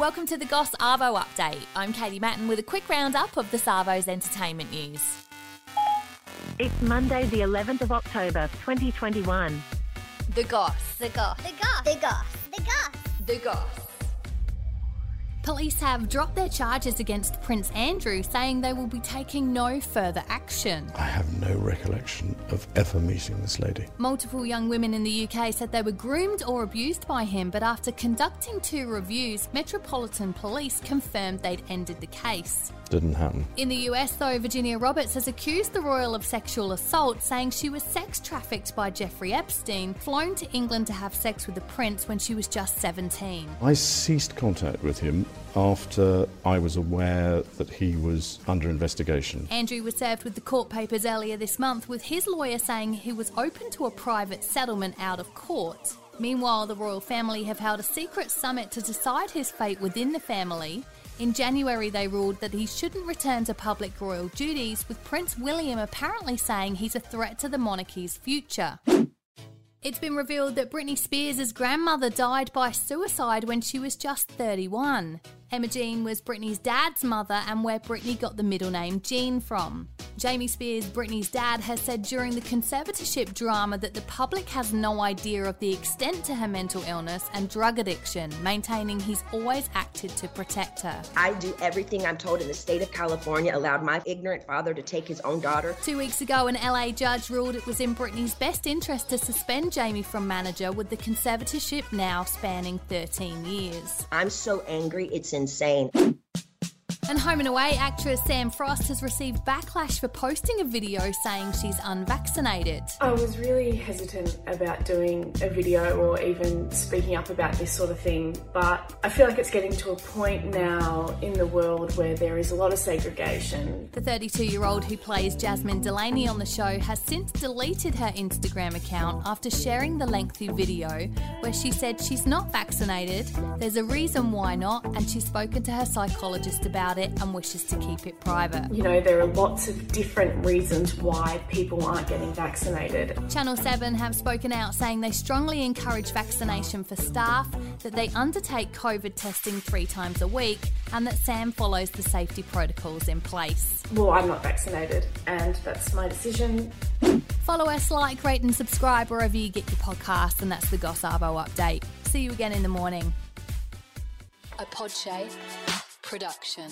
Welcome to the Goss Arvo update. I'm Katie Matten with a quick roundup of the Savo's entertainment news. It's Monday, the 11th of October, 2021. The Goss. The goss. The goss. The goss. The goss. The Goss. Police have dropped their charges against Prince Andrew, saying they will be taking no further action. I have no recollection of ever meeting this lady. Multiple young women in the UK said they were groomed or abused by him, but after conducting two reviews, Metropolitan Police confirmed they'd ended the case. Didn't happen. In the US, though, Virginia Roberts has accused the royal of sexual assault, saying she was sex trafficked by Jeffrey Epstein, flown to England to have sex with the prince when she was just 17. I ceased contact with him after I was aware that he was under investigation. Andrew was served with the court papers earlier this month, with his lawyer saying he was open to a private settlement out of court. Meanwhile, the royal family have held a secret summit to decide his fate within the family. In January, they ruled that he shouldn't return to public royal duties, with Prince William apparently saying he's a threat to the monarchy's future. It's been revealed that Britney Spears' grandmother died by suicide when she was just 31. Emma Jean was Britney's dad's mother and where Britney got the middle name Jean from. Jamie Spears, Britney's dad, has said during the conservatorship drama that the public has no idea of the extent to her mental illness and drug addiction, maintaining he's always acted to protect her. I do everything I'm told in the state of California, allowed my ignorant father to take his own daughter. Two weeks ago, an LA judge ruled it was in Britney's best interest to suspend Jamie from manager, with the conservatorship now spanning 13 years. I'm so angry, it's insane. And Home and Away actress Sam Frost has received backlash for posting a video saying she's unvaccinated. I was really hesitant about doing a video or even speaking up about this sort of thing, but I feel like it's getting to a point now in the world where there is a lot of segregation. The 32 year old who plays Jasmine Delaney on the show has since deleted her Instagram account after sharing the lengthy video where she said she's not vaccinated, there's a reason why not, and she's spoken to her psychologist about it and wishes to keep it private. You know, there are lots of different reasons why people aren't getting vaccinated. Channel 7 have spoken out saying they strongly encourage vaccination for staff, that they undertake COVID testing three times a week, and that Sam follows the safety protocols in place. Well, I'm not vaccinated, and that's my decision. Follow us, like, rate, and subscribe wherever you get your podcasts, and that's the Goss update. See you again in the morning. A Podshape production.